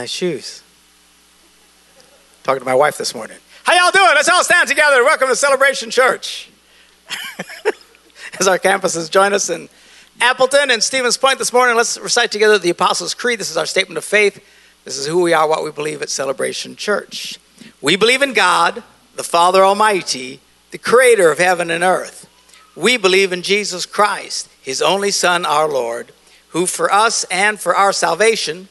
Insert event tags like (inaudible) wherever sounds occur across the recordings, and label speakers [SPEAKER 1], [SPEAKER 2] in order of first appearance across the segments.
[SPEAKER 1] Nice shoes. Talking to my wife this morning. How y'all doing? Let's all stand together. Welcome to Celebration Church. (laughs) As our campuses join us in Appleton and Stevens Point this morning, let's recite together the Apostles' Creed. This is our statement of faith. This is who we are, what we believe at Celebration Church. We believe in God, the Father Almighty, the creator of heaven and earth. We believe in Jesus Christ, his only Son, our Lord, who for us and for our salvation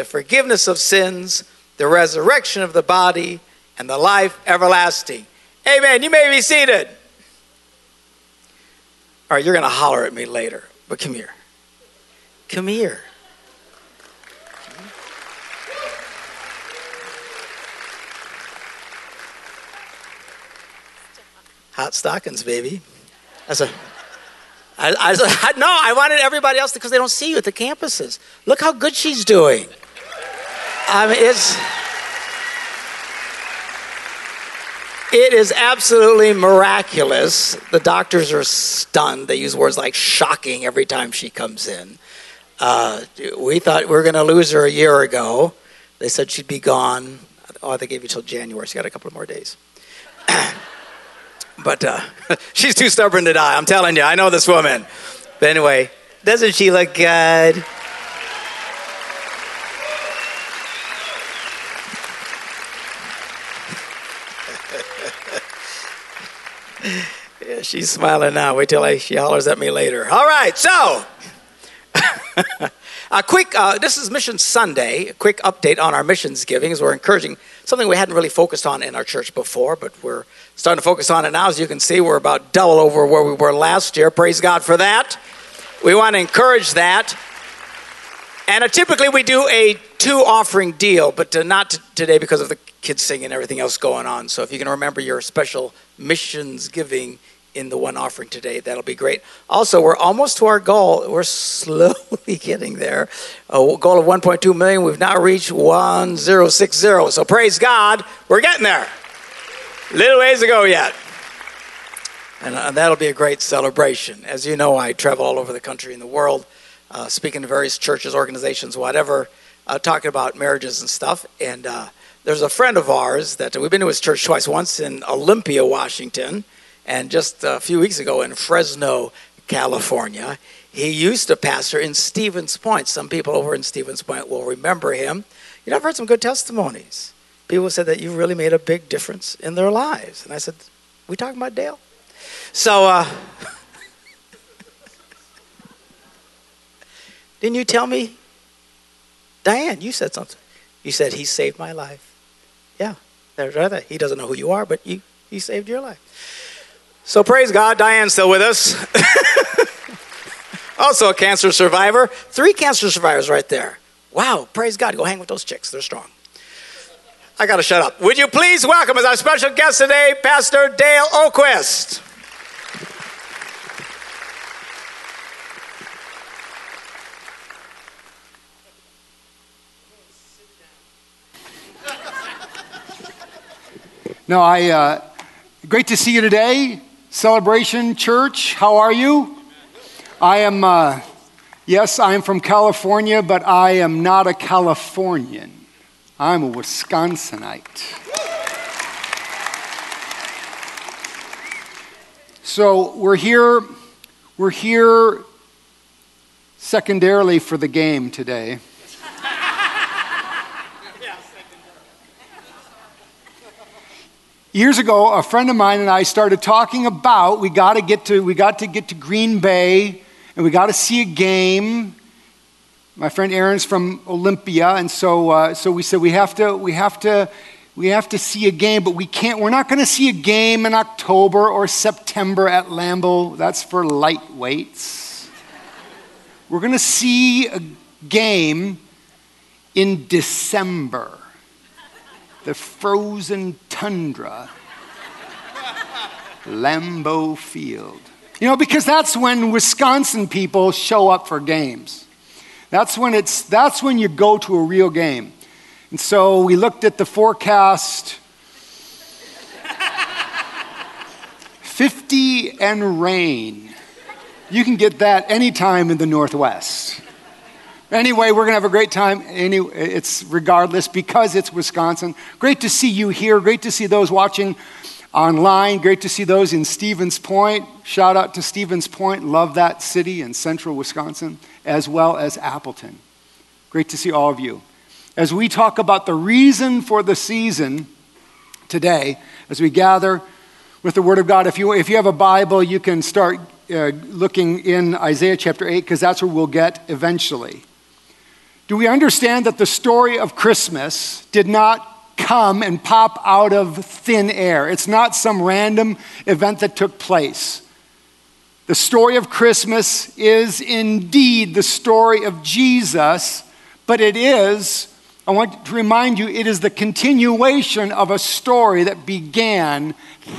[SPEAKER 1] the forgiveness of sins, the resurrection of the body, and the life everlasting. Amen. You may be seated. All right, you're going to holler at me later, but come here. Come here. Hot stockings, baby. That's a. I, I, I, (laughs) no, I wanted everybody else because they don't see you at the campuses. Look how good she's doing. I mean, it's. It is absolutely miraculous. The doctors are stunned. They use words like shocking every time she comes in. Uh, we thought we were going to lose her a year ago. They said she'd be gone. Oh, they gave you till January. She got a couple more days. (coughs) but uh, (laughs) she's too stubborn to die. I'm telling you. I know this woman. But anyway, doesn't she look good? Yeah, she's smiling now. Wait till I, she hollers at me later. All right, so (laughs) a quick. Uh, this is Mission Sunday. A quick update on our missions giving as we're encouraging something we hadn't really focused on in our church before, but we're starting to focus on it now. As you can see, we're about double over where we were last year. Praise God for that. We want to encourage that. And uh, typically we do a two offering deal, but uh, not t- today because of the kids singing and everything else going on. So if you can remember your special missions giving in the one offering today, that'll be great. Also, we're almost to our goal. We're slowly (laughs) getting there. A goal of 1.2 million. We've now reached 1060. So praise God, we're getting there. Little ways to go yet. And uh, that'll be a great celebration. As you know, I travel all over the country and the world, uh, speaking to various churches, organizations, whatever, uh, talking about marriages and stuff. And uh, there's a friend of ours that we've been to his church twice, once in Olympia, Washington, and just a few weeks ago in Fresno, California. He used to pastor in Stevens Point. Some people over in Stevens Point will remember him. You know, I've heard some good testimonies. People said that you really made a big difference in their lives. And I said, We talking about Dale? So, uh, (laughs) didn't you tell me? Diane, you said something. You said, He saved my life. Yeah, that. He doesn't know who you are, but you, he saved your life. So praise God, Diane's still with us. (laughs) also a cancer survivor. Three cancer survivors right there. Wow, praise God. Go hang with those chicks. They're strong. I got to shut up. Would you please welcome as our special guest today, Pastor Dale Oquist.
[SPEAKER 2] No, I, uh, great to see you today. Celebration Church, how are you? I am, uh, yes, I am from California, but I am not a Californian. I'm a Wisconsinite. So we're here, we're here secondarily for the game today. Years ago, a friend of mine and I started talking about we got to get to we got to get to Green Bay and we got to see a game. My friend Aaron's from Olympia, and so uh, so we said we have to we have to we have to see a game, but we can't. We're not going to see a game in October or September at Lambeau. That's for lightweights. We're going to see a game in December. The frozen tundra, Lambeau Field. You know, because that's when Wisconsin people show up for games. That's when, it's, that's when you go to a real game. And so we looked at the forecast 50 and rain. You can get that anytime in the Northwest. Anyway, we're going to have a great time. Anyway, it's regardless because it's Wisconsin. Great to see you here. Great to see those watching online. Great to see those in Stevens Point. Shout out to Stevens Point. Love that city in central Wisconsin, as well as Appleton. Great to see all of you. As we talk about the reason for the season today, as we gather with the Word of God, if you, if you have a Bible, you can start uh, looking in Isaiah chapter 8, because that's where we'll get eventually. Do we understand that the story of Christmas did not come and pop out of thin air. It's not some random event that took place. The story of Christmas is indeed the story of Jesus, but it is, I want to remind you, it is the continuation of a story that began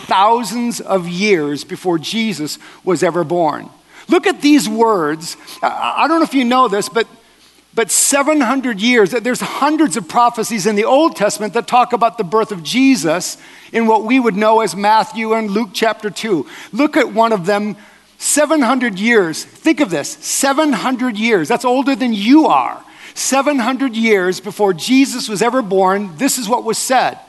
[SPEAKER 2] thousands of years before Jesus was ever born. Look at these words. I don't know if you know this, but but 700 years, there's hundreds of prophecies in the Old Testament that talk about the birth of Jesus in what we would know as Matthew and Luke chapter 2. Look at one of them 700 years. Think of this 700 years. That's older than you are. 700 years before Jesus was ever born, this is what was said.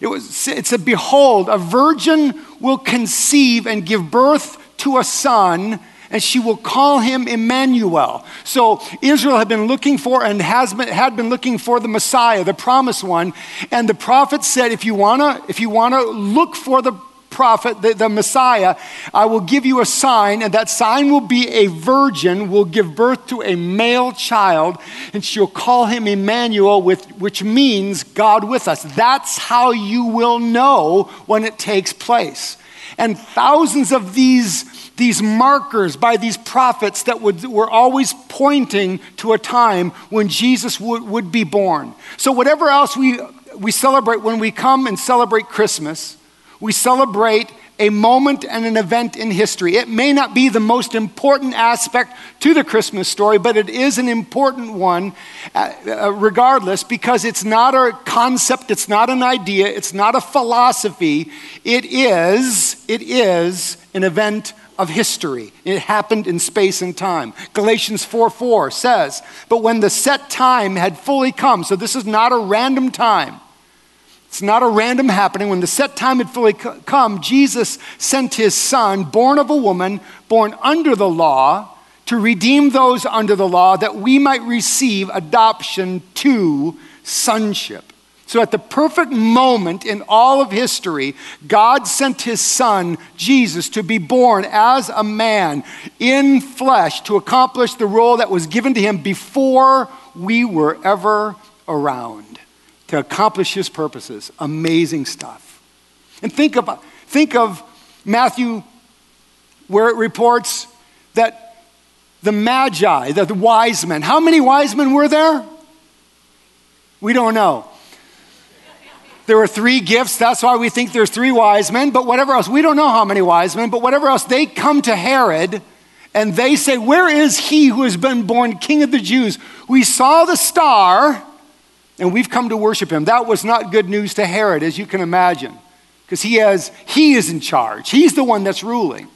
[SPEAKER 2] It, was, it said, Behold, a virgin will conceive and give birth to a son and she will call him Emmanuel. So Israel had been looking for and has been, had been looking for the Messiah, the promised one. And the prophet said, if you wanna, if you wanna look for the prophet, the, the, Messiah, I will give you a sign, and that sign will be a virgin will give birth to a male child, and she'll call him Emmanuel, with, which means God with us. That's how you will know when it takes place. And thousands of these these markers by these prophets that would, were always pointing to a time when Jesus would, would be born. So, whatever else we, we celebrate when we come and celebrate Christmas, we celebrate a moment and an event in history. It may not be the most important aspect to the Christmas story, but it is an important one uh, uh, regardless because it's not a concept, it's not an idea, it's not a philosophy. It is, it is an event of history. It happened in space and time. Galatians 4 4 says, But when the set time had fully come, so this is not a random time. It's not a random happening. When the set time had fully come, Jesus sent his son, born of a woman, born under the law, to redeem those under the law that we might receive adoption to sonship. So, at the perfect moment in all of history, God sent his son, Jesus, to be born as a man in flesh to accomplish the role that was given to him before we were ever around, to accomplish his purposes. Amazing stuff. And think, about, think of Matthew, where it reports that the Magi, the, the wise men, how many wise men were there? We don't know. There were three gifts. That's why we think there's three wise men. But whatever else, we don't know how many wise men, but whatever else, they come to Herod and they say, Where is he who has been born king of the Jews? We saw the star and we've come to worship him. That was not good news to Herod, as you can imagine, because he, has, he is in charge, he's the one that's ruling.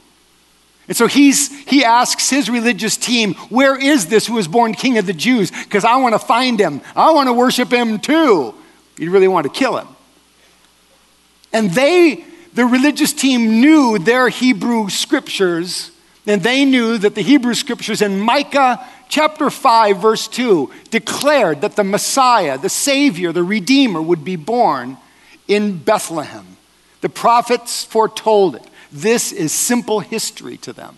[SPEAKER 2] And so he's, he asks his religious team, Where is this who was born king of the Jews? Because I want to find him. I want to worship him too. You really want to kill him. And they, the religious team, knew their Hebrew scriptures, and they knew that the Hebrew scriptures in Micah chapter 5, verse 2, declared that the Messiah, the Savior, the Redeemer, would be born in Bethlehem. The prophets foretold it. This is simple history to them.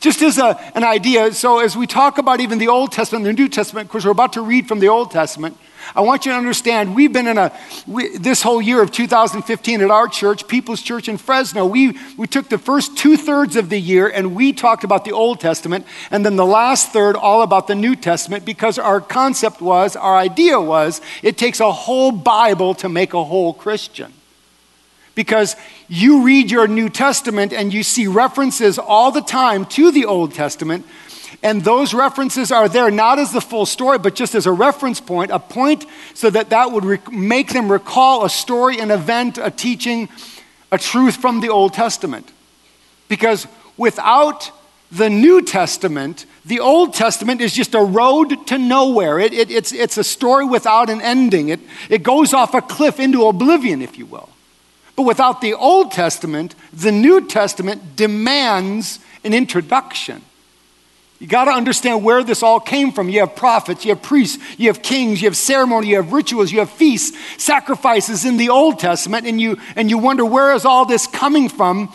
[SPEAKER 2] Just as a, an idea, so as we talk about even the Old Testament and the New Testament, of course, we're about to read from the Old Testament. I want you to understand we've been in a, we, this whole year of 2015 at our church, People's Church in Fresno, we, we took the first two thirds of the year and we talked about the Old Testament, and then the last third all about the New Testament because our concept was, our idea was, it takes a whole Bible to make a whole Christian. Because you read your New Testament and you see references all the time to the Old Testament, and those references are there not as the full story, but just as a reference point, a point so that that would rec- make them recall a story, an event, a teaching, a truth from the Old Testament. Because without the New Testament, the Old Testament is just a road to nowhere. It, it, it's, it's a story without an ending. It, it goes off a cliff into oblivion, if you will. But without the Old Testament, the New Testament demands an introduction. You got to understand where this all came from. You have prophets, you have priests, you have kings, you have ceremony, you have rituals, you have feasts, sacrifices in the Old Testament, and you, and you wonder where is all this coming from?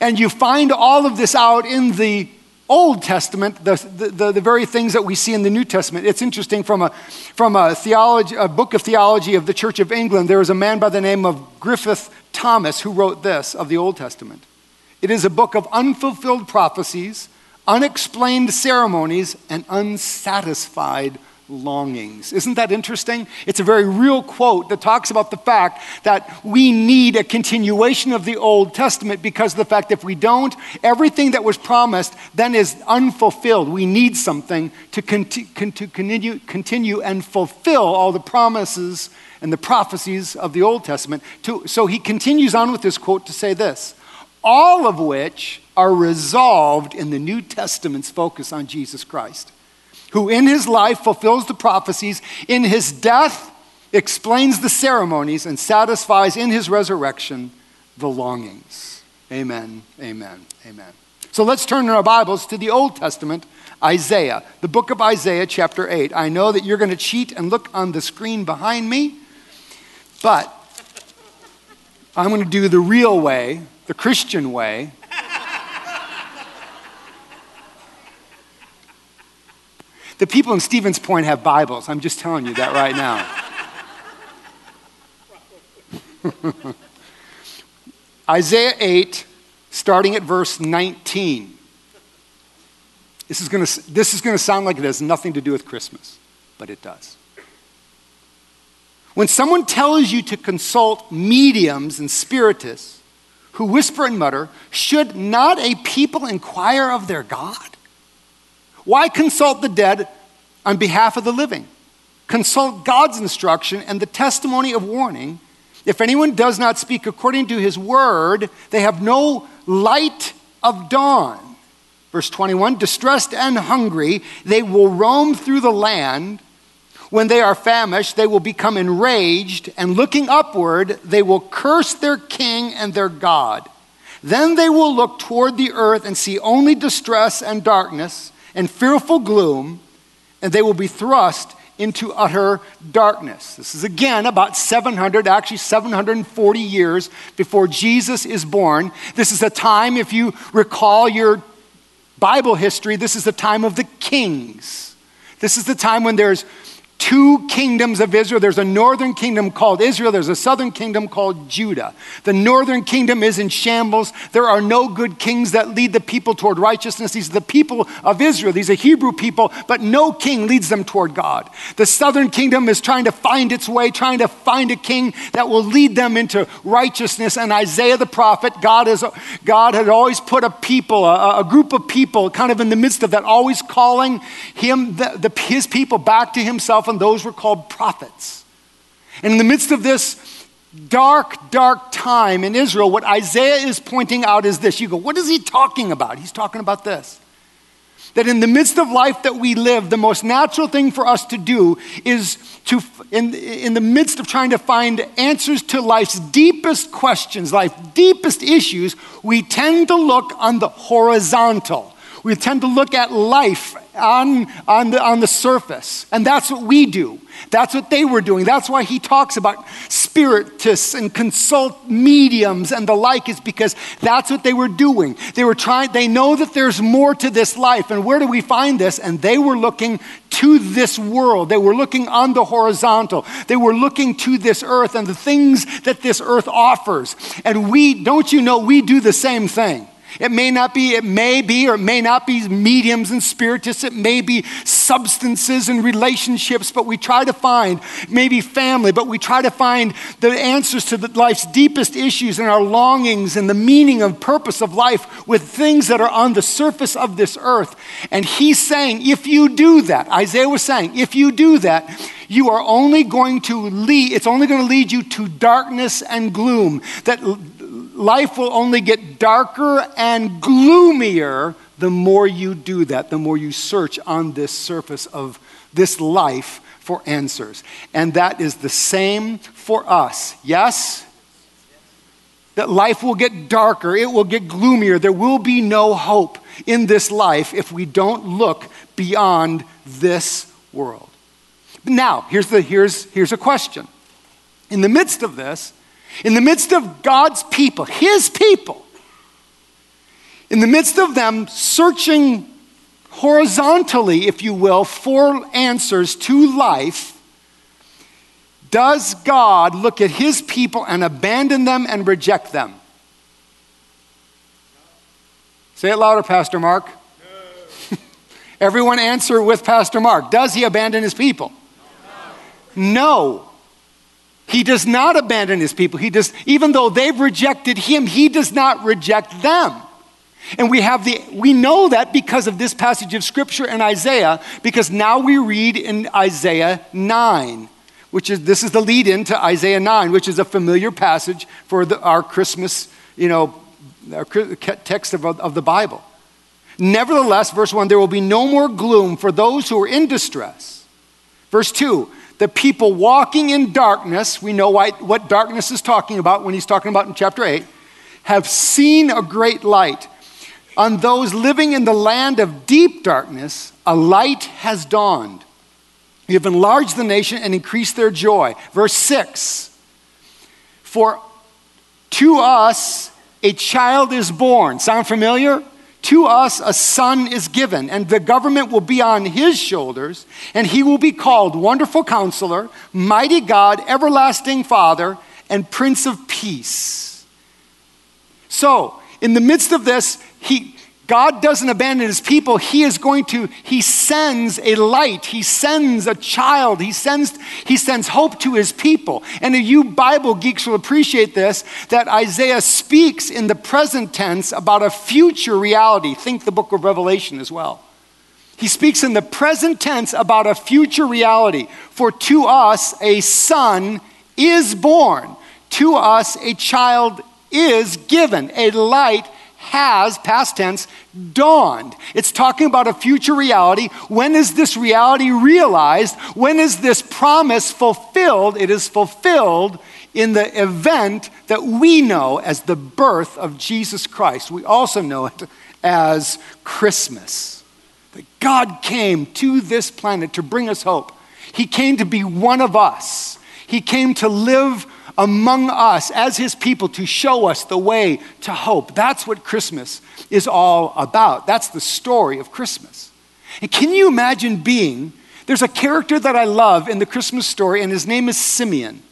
[SPEAKER 2] And you find all of this out in the Old Testament, the, the, the, very things that we see in the New Testament. It's interesting from, a, from a, theology, a book of theology of the Church of England, there was a man by the name of Griffith Thomas who wrote this of the Old Testament. It is a book of unfulfilled prophecies unexplained ceremonies, and unsatisfied longings. Isn't that interesting? It's a very real quote that talks about the fact that we need a continuation of the Old Testament because the fact if we don't, everything that was promised then is unfulfilled. We need something to, conti- to continue, continue and fulfill all the promises and the prophecies of the Old Testament. To, so he continues on with this quote to say this all of which are resolved in the New Testament's focus on Jesus Christ, who in his life fulfills the prophecies, in his death explains the ceremonies, and satisfies in his resurrection the longings. Amen, amen, amen. So let's turn in our Bibles to the Old Testament, Isaiah, the book of Isaiah, chapter 8. I know that you're going to cheat and look on the screen behind me, but I'm going to do the real way, the Christian way, The people in Stevens Point have Bibles. I'm just telling you that right now. (laughs) Isaiah 8, starting at verse 19. This is going to, this is going to sound like it has nothing to do with Christmas, but it does. When someone tells you to consult mediums and spiritists who whisper and mutter, should not a people inquire of their God? Why consult the dead on behalf of the living? Consult God's instruction and the testimony of warning. If anyone does not speak according to his word, they have no light of dawn. Verse 21 Distressed and hungry, they will roam through the land. When they are famished, they will become enraged, and looking upward, they will curse their king and their God. Then they will look toward the earth and see only distress and darkness and fearful gloom, and they will be thrust into utter darkness. This is again about 700, actually 740 years before Jesus is born. This is a time, if you recall your Bible history, this is the time of the kings. This is the time when there's two kingdoms of Israel. There's a northern kingdom called Israel, there's a southern kingdom called Judah. The northern kingdom is in shambles. There are no good kings that lead the people toward righteousness. These are the people of Israel, these are Hebrew people, but no king leads them toward God. The southern kingdom is trying to find its way, trying to find a king that will lead them into righteousness. And Isaiah the prophet, God, is, God had always put a people, a, a group of people, kind of in the midst of that, always calling him, the, the, his people back to himself often those were called prophets. And in the midst of this dark, dark time in Israel, what Isaiah is pointing out is this. You go, what is he talking about? He's talking about this. That in the midst of life that we live, the most natural thing for us to do is to, in, in the midst of trying to find answers to life's deepest questions, life's deepest issues, we tend to look on the horizontal. We tend to look at life on, on, the, on the surface. And that's what we do. That's what they were doing. That's why he talks about spiritists and consult mediums and the like, is because that's what they were doing. They were trying, they know that there's more to this life. And where do we find this? And they were looking to this world. They were looking on the horizontal. They were looking to this earth and the things that this earth offers. And we, don't you know, we do the same thing. It may not be, it may be, or it may not be mediums and spiritists. It may be substances and relationships, but we try to find maybe family, but we try to find the answers to the, life's deepest issues and our longings and the meaning and purpose of life with things that are on the surface of this earth. And he's saying, if you do that, Isaiah was saying, if you do that, you are only going to lead, it's only going to lead you to darkness and gloom. That life will only get darker and gloomier the more you do that, the more you search on this surface of this life for answers. And that is the same for us. Yes? That life will get darker, it will get gloomier. There will be no hope in this life if we don't look beyond this world. Now, here's, the, here's, here's a question. In the midst of this, in the midst of God's people, His people, in the midst of them searching horizontally, if you will, for answers to life, does God look at His people and abandon them and reject them? Say it louder, Pastor Mark. (laughs) Everyone answer with Pastor Mark. Does he abandon his people? No. He does not abandon his people. He does, even though they've rejected him, he does not reject them. And we have the we know that because of this passage of scripture in Isaiah, because now we read in Isaiah 9, which is this is the lead in to Isaiah 9, which is a familiar passage for the, our Christmas, you know, text of, of the Bible. Nevertheless, verse 1, there will be no more gloom for those who are in distress. Verse 2, the people walking in darkness, we know why, what darkness is talking about when he's talking about in chapter 8, have seen a great light. On those living in the land of deep darkness, a light has dawned. You have enlarged the nation and increased their joy. Verse 6 For to us a child is born. Sound familiar? To us a son is given, and the government will be on his shoulders, and he will be called Wonderful Counselor, Mighty God, Everlasting Father, and Prince of Peace. So, in the midst of this, he, God doesn't abandon his people. He is going to, he sends a light. He sends a child. He sends, he sends hope to his people. And you Bible geeks will appreciate this that Isaiah speaks in the present tense about a future reality. Think the book of Revelation as well. He speaks in the present tense about a future reality. For to us a son is born, to us a child is given, a light has, past tense, dawned. It's talking about a future reality. When is this reality realized? When is this promise fulfilled? It is fulfilled in the event that we know as the birth of Jesus Christ. We also know it as Christmas. That God came to this planet to bring us hope. He came to be one of us. He came to live among us as his people to show us the way to hope. That's what Christmas is all about. That's the story of Christmas. And can you imagine being, there's a character that I love in the Christmas story, and his name is Simeon.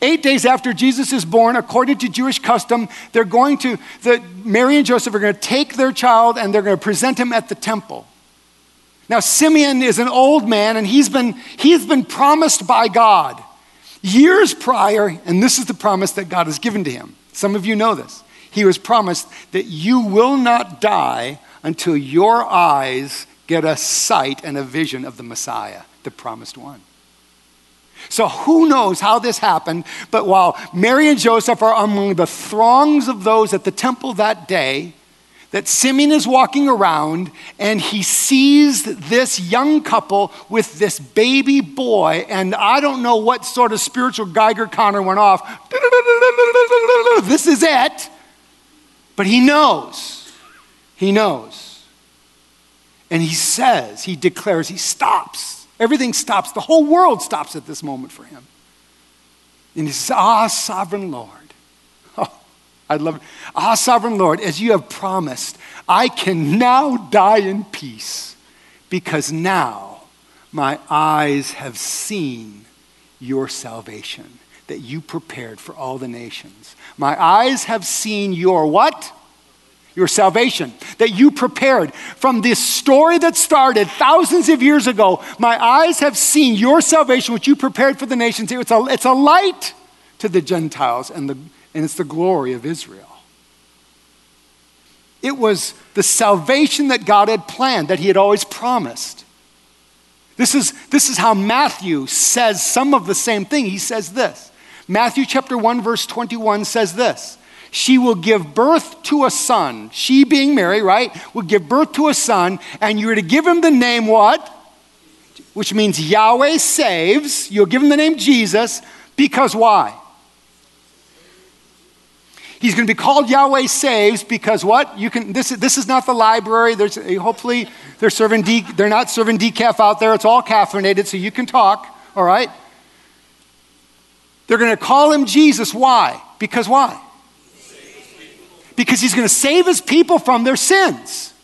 [SPEAKER 2] Eight days after Jesus is born, according to Jewish custom, they're going to, the, Mary and Joseph are going to take their child and they're going to present him at the temple. Now, Simeon is an old man and he's been, he's been promised by God Years prior, and this is the promise that God has given to him. Some of you know this. He was promised that you will not die until your eyes get a sight and a vision of the Messiah, the promised one. So who knows how this happened, but while Mary and Joseph are among the throngs of those at the temple that day, that Simeon is walking around and he sees this young couple with this baby boy, and I don't know what sort of spiritual Geiger counter went off. (laughs) This is it. But he knows. He knows. And he says, he declares, he stops. Everything stops. The whole world stops at this moment for him. And he says, Ah, sovereign Lord. I love it. Ah, sovereign Lord, as you have promised, I can now die in peace because now my eyes have seen your salvation that you prepared for all the nations. My eyes have seen your what? Your salvation that you prepared. From this story that started thousands of years ago, my eyes have seen your salvation, which you prepared for the nations. It's a, it's a light to the Gentiles, and, the, and it's the glory of Israel. It was the salvation that God had planned, that He had always promised. This is, this is how Matthew says some of the same thing. He says this Matthew chapter 1, verse 21 says this She will give birth to a son. She, being Mary, right, will give birth to a son, and you're to give him the name what? Which means Yahweh saves. You'll give him the name Jesus because why? He's going to be called Yahweh Saves because what? You can. This, this is not the library. There's eh, hopefully they're serving. De, they're not serving decaf out there. It's all caffeinated, so you can talk. All right. They're going to call him Jesus. Why? Because why? Because he's going to save his people from their sins.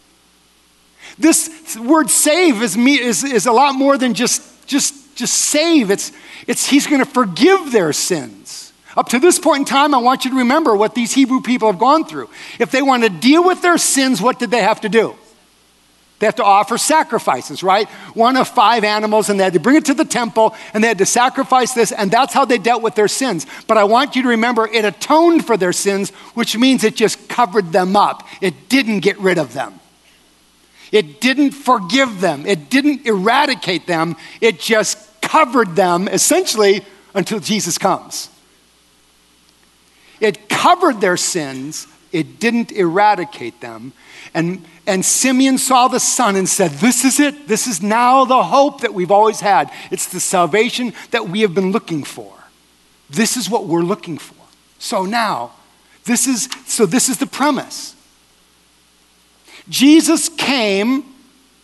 [SPEAKER 2] This word save is, is, is a lot more than just, just, just save. It's, it's he's going to forgive their sins. Up to this point in time, I want you to remember what these Hebrew people have gone through. If they want to deal with their sins, what did they have to do? They have to offer sacrifices, right? One of five animals, and they had to bring it to the temple, and they had to sacrifice this, and that's how they dealt with their sins. But I want you to remember it atoned for their sins, which means it just covered them up. It didn't get rid of them. It didn't forgive them. It didn't eradicate them. It just covered them, essentially, until Jesus comes. It covered their sins, it didn't eradicate them. And, and Simeon saw the Son and said, This is it. This is now the hope that we've always had. It's the salvation that we have been looking for. This is what we're looking for. So now, this is so this is the premise. Jesus came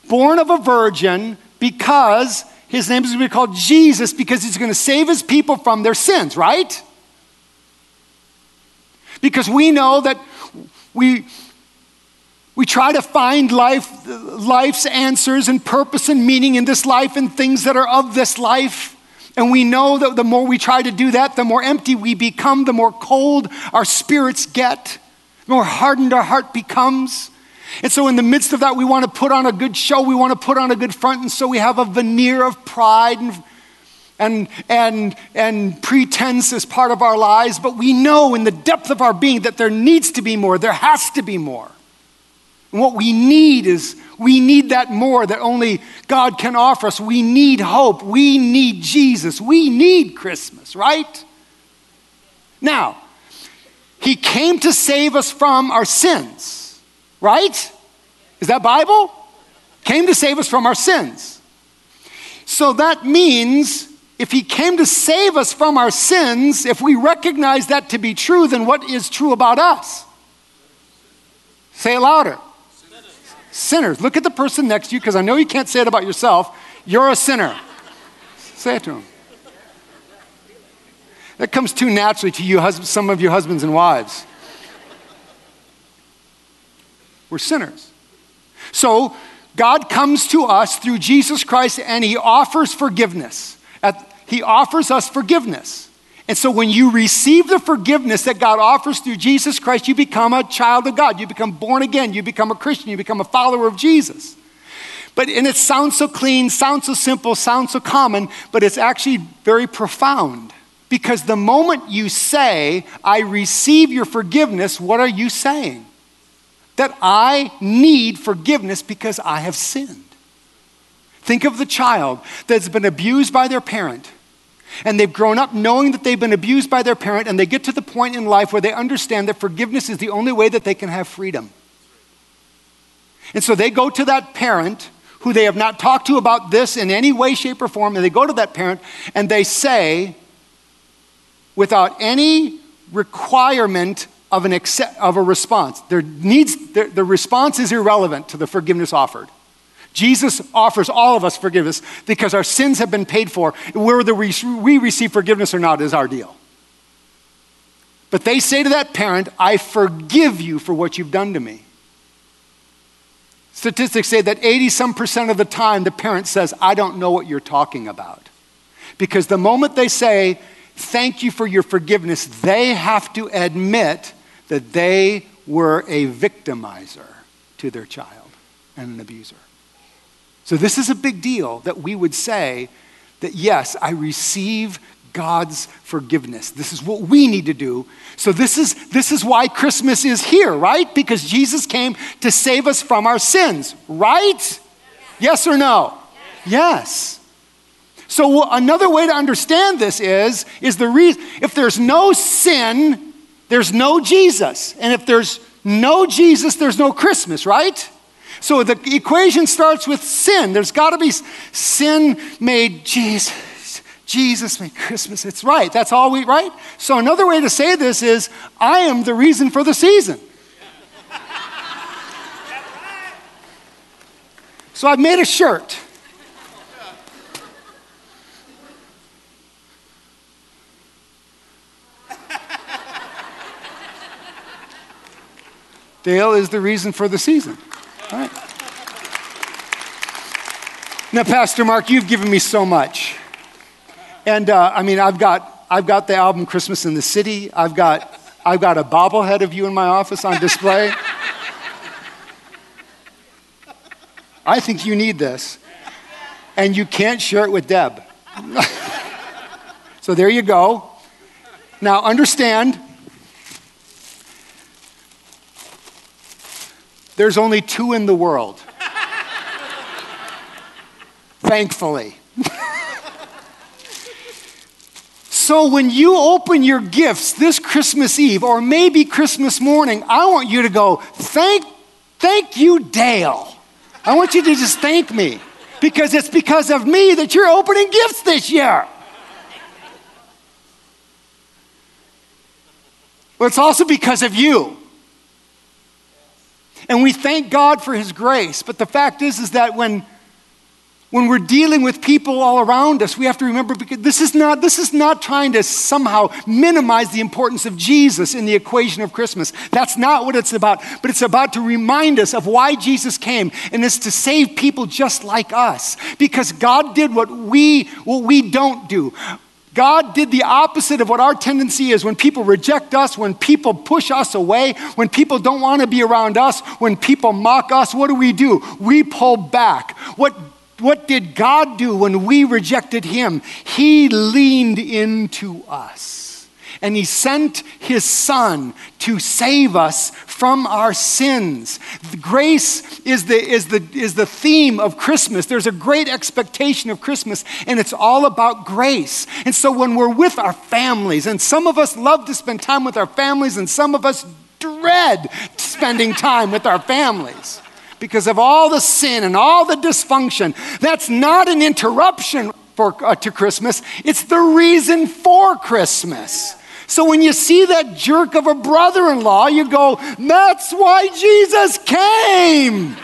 [SPEAKER 2] born of a virgin because his name is going to be called Jesus because he's going to save his people from their sins, right? Because we know that we, we try to find life, life's answers and purpose and meaning in this life and things that are of this life. And we know that the more we try to do that, the more empty we become, the more cold our spirits get, the more hardened our heart becomes. And so, in the midst of that, we want to put on a good show, we want to put on a good front, and so we have a veneer of pride and and, and, and pretense is part of our lives, but we know in the depth of our being that there needs to be more. There has to be more. And what we need is we need that more that only God can offer us. We need hope. We need Jesus. We need Christmas, right? Now, He came to save us from our sins, right? Is that Bible? Came to save us from our sins. So that means if he came to save us from our sins, if we recognize that to be true, then what is true about us? Say it louder. Sinners. Sinners. Look at the person next to you because I know you can't say it about yourself. You're a sinner. say it to him. That comes too naturally to you, some of you husbands and wives. We're sinners. So, God comes to us through Jesus Christ and He offers forgiveness. At, he offers us forgiveness. And so when you receive the forgiveness that God offers through Jesus Christ, you become a child of God. You become born again. You become a Christian. You become a follower of Jesus. But, and it sounds so clean, sounds so simple, sounds so common, but it's actually very profound. Because the moment you say, I receive your forgiveness, what are you saying? That I need forgiveness because I have sinned. Think of the child that's been abused by their parent. And they've grown up knowing that they've been abused by their parent, and they get to the point in life where they understand that forgiveness is the only way that they can have freedom. And so they go to that parent who they have not talked to about this in any way, shape, or form, and they go to that parent and they say, without any requirement of, an accept, of a response, there needs, the response is irrelevant to the forgiveness offered. Jesus offers all of us forgiveness because our sins have been paid for. Whether we receive forgiveness or not is our deal. But they say to that parent, I forgive you for what you've done to me. Statistics say that 80 some percent of the time the parent says, I don't know what you're talking about. Because the moment they say, Thank you for your forgiveness, they have to admit that they were a victimizer to their child and an abuser. So, this is a big deal that we would say that, yes, I receive God's forgiveness. This is what we need to do. So, this is, this is why Christmas is here, right? Because Jesus came to save us from our sins, right? Yes, yes or no? Yes. yes. So, another way to understand this is, is the reason if there's no sin, there's no Jesus. And if there's no Jesus, there's no Christmas, right? So the equation starts with sin. There's got to be sin made Jesus. Jesus made Christmas. It's right. That's all we, right? So another way to say this is I am the reason for the season. So I've made a shirt. Dale is the reason for the season. Now, Pastor Mark, you've given me so much. And uh, I mean, I've got, I've got the album Christmas in the City. I've got, I've got a bobblehead of you in my office on display. I think you need this. And you can't share it with Deb. (laughs) so there you go. Now, understand There's only two in the world. Thankfully. so when you open your gifts this Christmas Eve or maybe Christmas morning, I want you to go, thank, thank you, Dale. I want you to just thank me because it's because of me that you're opening gifts this year. Well, it's also because of you. And we thank God for his grace. But the fact is, is that when, when we're dealing with people all around us, we have to remember because this is not, this is not trying to somehow minimize the importance of Jesus in the equation of Christmas. That's not what it's about. But it's about to remind us of why Jesus came, and it's to save people just like us. Because God did what we, what we don't do. God did the opposite of what our tendency is when people reject us, when people push us away, when people don't want to be around us, when people mock us. What do we do? We pull back. What, what did God do when we rejected Him? He leaned into us and he sent his son to save us from our sins. Grace is the, is, the, is the theme of Christmas. There's a great expectation of Christmas, and it's all about grace. And so when we're with our families, and some of us love to spend time with our families, and some of us dread spending time with our families because of all the sin and all the dysfunction. That's not an interruption for, uh, to Christmas, it's the reason for Christmas. So when you see that jerk of a brother in law, you go, that's why Jesus came.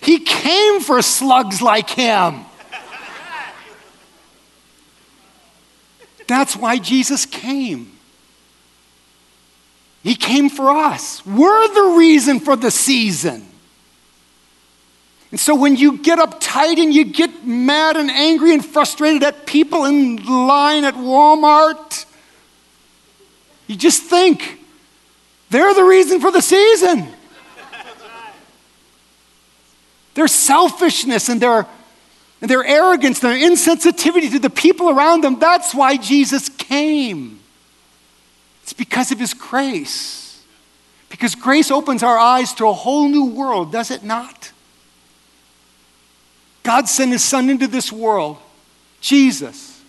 [SPEAKER 2] He came for slugs like him. That's why Jesus came. He came for us. We're the reason for the season. And so when you get uptight and you get mad and angry and frustrated at people in line at Walmart, you just think they're the reason for the season. Their selfishness and their, and their arrogance, their insensitivity to the people around them, that's why Jesus came. It's because of his grace. Because grace opens our eyes to a whole new world, does it not? God sent his son into this world, Jesus.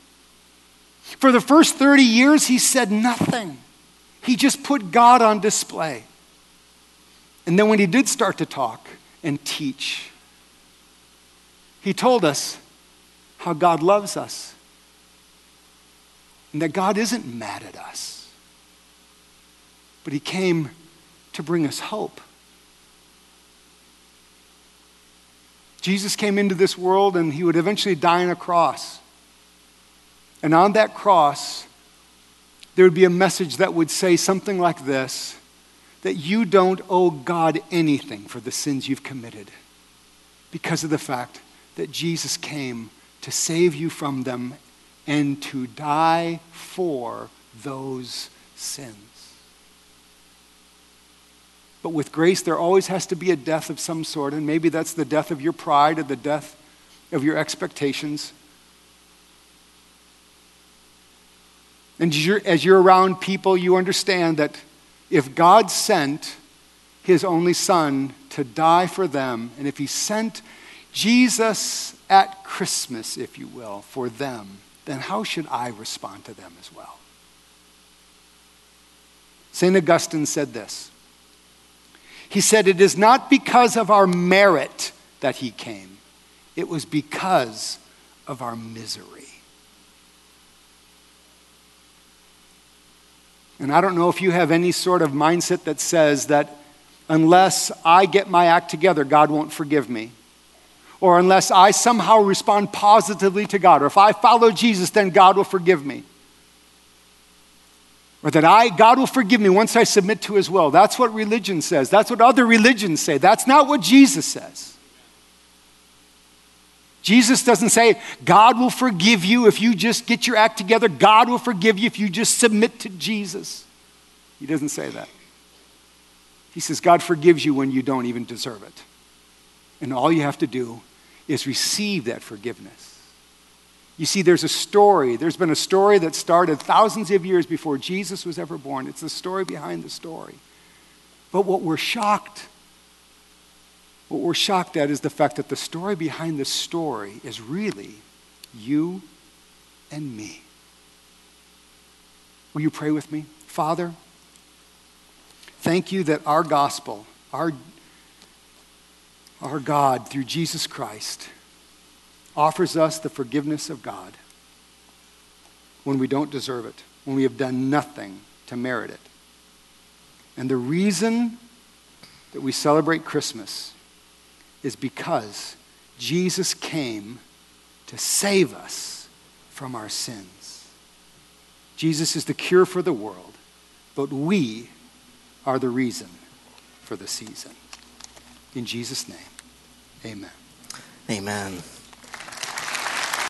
[SPEAKER 2] For the first 30 years, he said nothing. He just put God on display. And then when he did start to talk and teach, he told us how God loves us. and that God isn't mad at us, but He came to bring us hope. Jesus came into this world and He would eventually die on a cross. And on that cross, there would be a message that would say something like this that you don't owe God anything for the sins you've committed because of the fact that Jesus came to save you from them and to die for those sins. But with grace, there always has to be a death of some sort, and maybe that's the death of your pride or the death of your expectations. And as you're, as you're around people, you understand that if God sent his only son to die for them, and if he sent Jesus at Christmas, if you will, for them, then how should I respond to them as well? St. Augustine said this. He said, It is not because of our merit that he came, it was because of our misery. And I don't know if you have any sort of mindset that says that unless I get my act together, God won't forgive me. Or unless I somehow respond positively to God, or if I follow Jesus, then God will forgive me. Or that I, God will forgive me once I submit to his will. That's what religion says. That's what other religions say. That's not what Jesus says. Jesus doesn't say, God will forgive you if you just get your act together. God will forgive you if you just submit to Jesus. He doesn't say that. He says, God forgives you when you don't even deserve it. And all you have to do is receive that forgiveness. You see, there's a story. There's been a story that started thousands of years before Jesus was ever born. It's the story behind the story. But what we're shocked what we're shocked at is the fact that the story behind the story is really you and me. Will you pray with me? Father, thank you that our gospel, our, our God, through Jesus Christ, offers us the forgiveness of God when we don't deserve it, when we have done nothing to merit it. And the reason that we celebrate Christmas is because Jesus came to save us from our sins. Jesus is the cure for the world, but we are the reason for the season. In Jesus' name, amen.
[SPEAKER 1] Amen.